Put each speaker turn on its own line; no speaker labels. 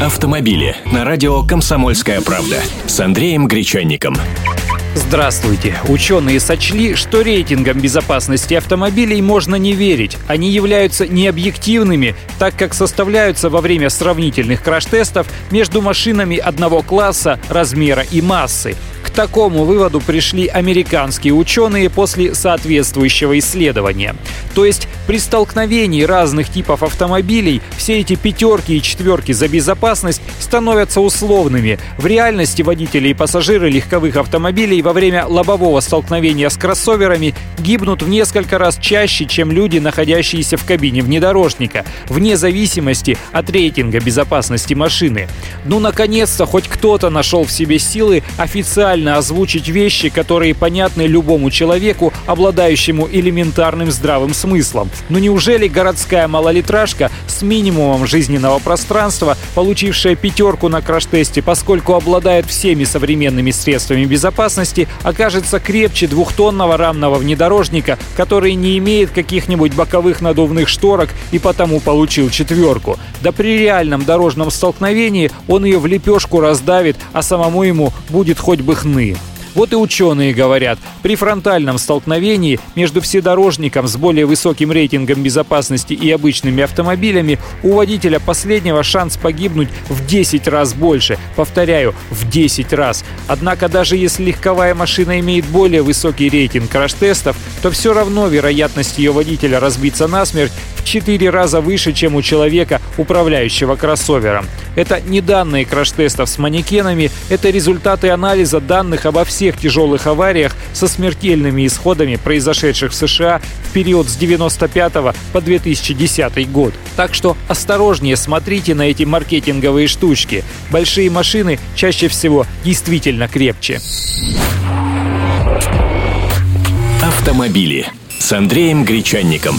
Автомобили на радио «Комсомольская правда» с Андреем Гречанником.
Здравствуйте. Ученые сочли, что рейтингам безопасности автомобилей можно не верить. Они являются необъективными, так как составляются во время сравнительных краш-тестов между машинами одного класса, размера и массы такому выводу пришли американские ученые после соответствующего исследования. То есть при столкновении разных типов автомобилей все эти пятерки и четверки за безопасность становятся условными. В реальности водители и пассажиры легковых автомобилей во время лобового столкновения с кроссоверами гибнут в несколько раз чаще, чем люди, находящиеся в кабине внедорожника, вне зависимости от рейтинга безопасности машины. Ну, наконец-то, хоть кто-то нашел в себе силы официально правильно озвучить вещи, которые понятны любому человеку, обладающему элементарным здравым смыслом. Но неужели городская малолитражка с минимумом жизненного пространства, получившая пятерку на краш-тесте, поскольку обладает всеми современными средствами безопасности, окажется крепче двухтонного рамного внедорожника, который не имеет каких-нибудь боковых надувных шторок и потому получил четверку? Да при реальном дорожном столкновении он ее в лепешку раздавит, а самому ему будет хоть бы хны цены. Вот и ученые говорят, при фронтальном столкновении между вседорожником с более высоким рейтингом безопасности и обычными автомобилями у водителя последнего шанс погибнуть в 10 раз больше. Повторяю, в 10 раз. Однако даже если легковая машина имеет более высокий рейтинг краш-тестов, то все равно вероятность ее водителя разбиться насмерть 4 раза выше, чем у человека, управляющего кроссовером. Это не данные краш-тестов с манекенами, это результаты анализа данных обо всех тяжелых авариях со смертельными исходами, произошедших в США в период с 95 по 2010 год. Так что осторожнее смотрите на эти маркетинговые штучки. Большие машины чаще всего действительно крепче.
Автомобили с Андреем Гречанником.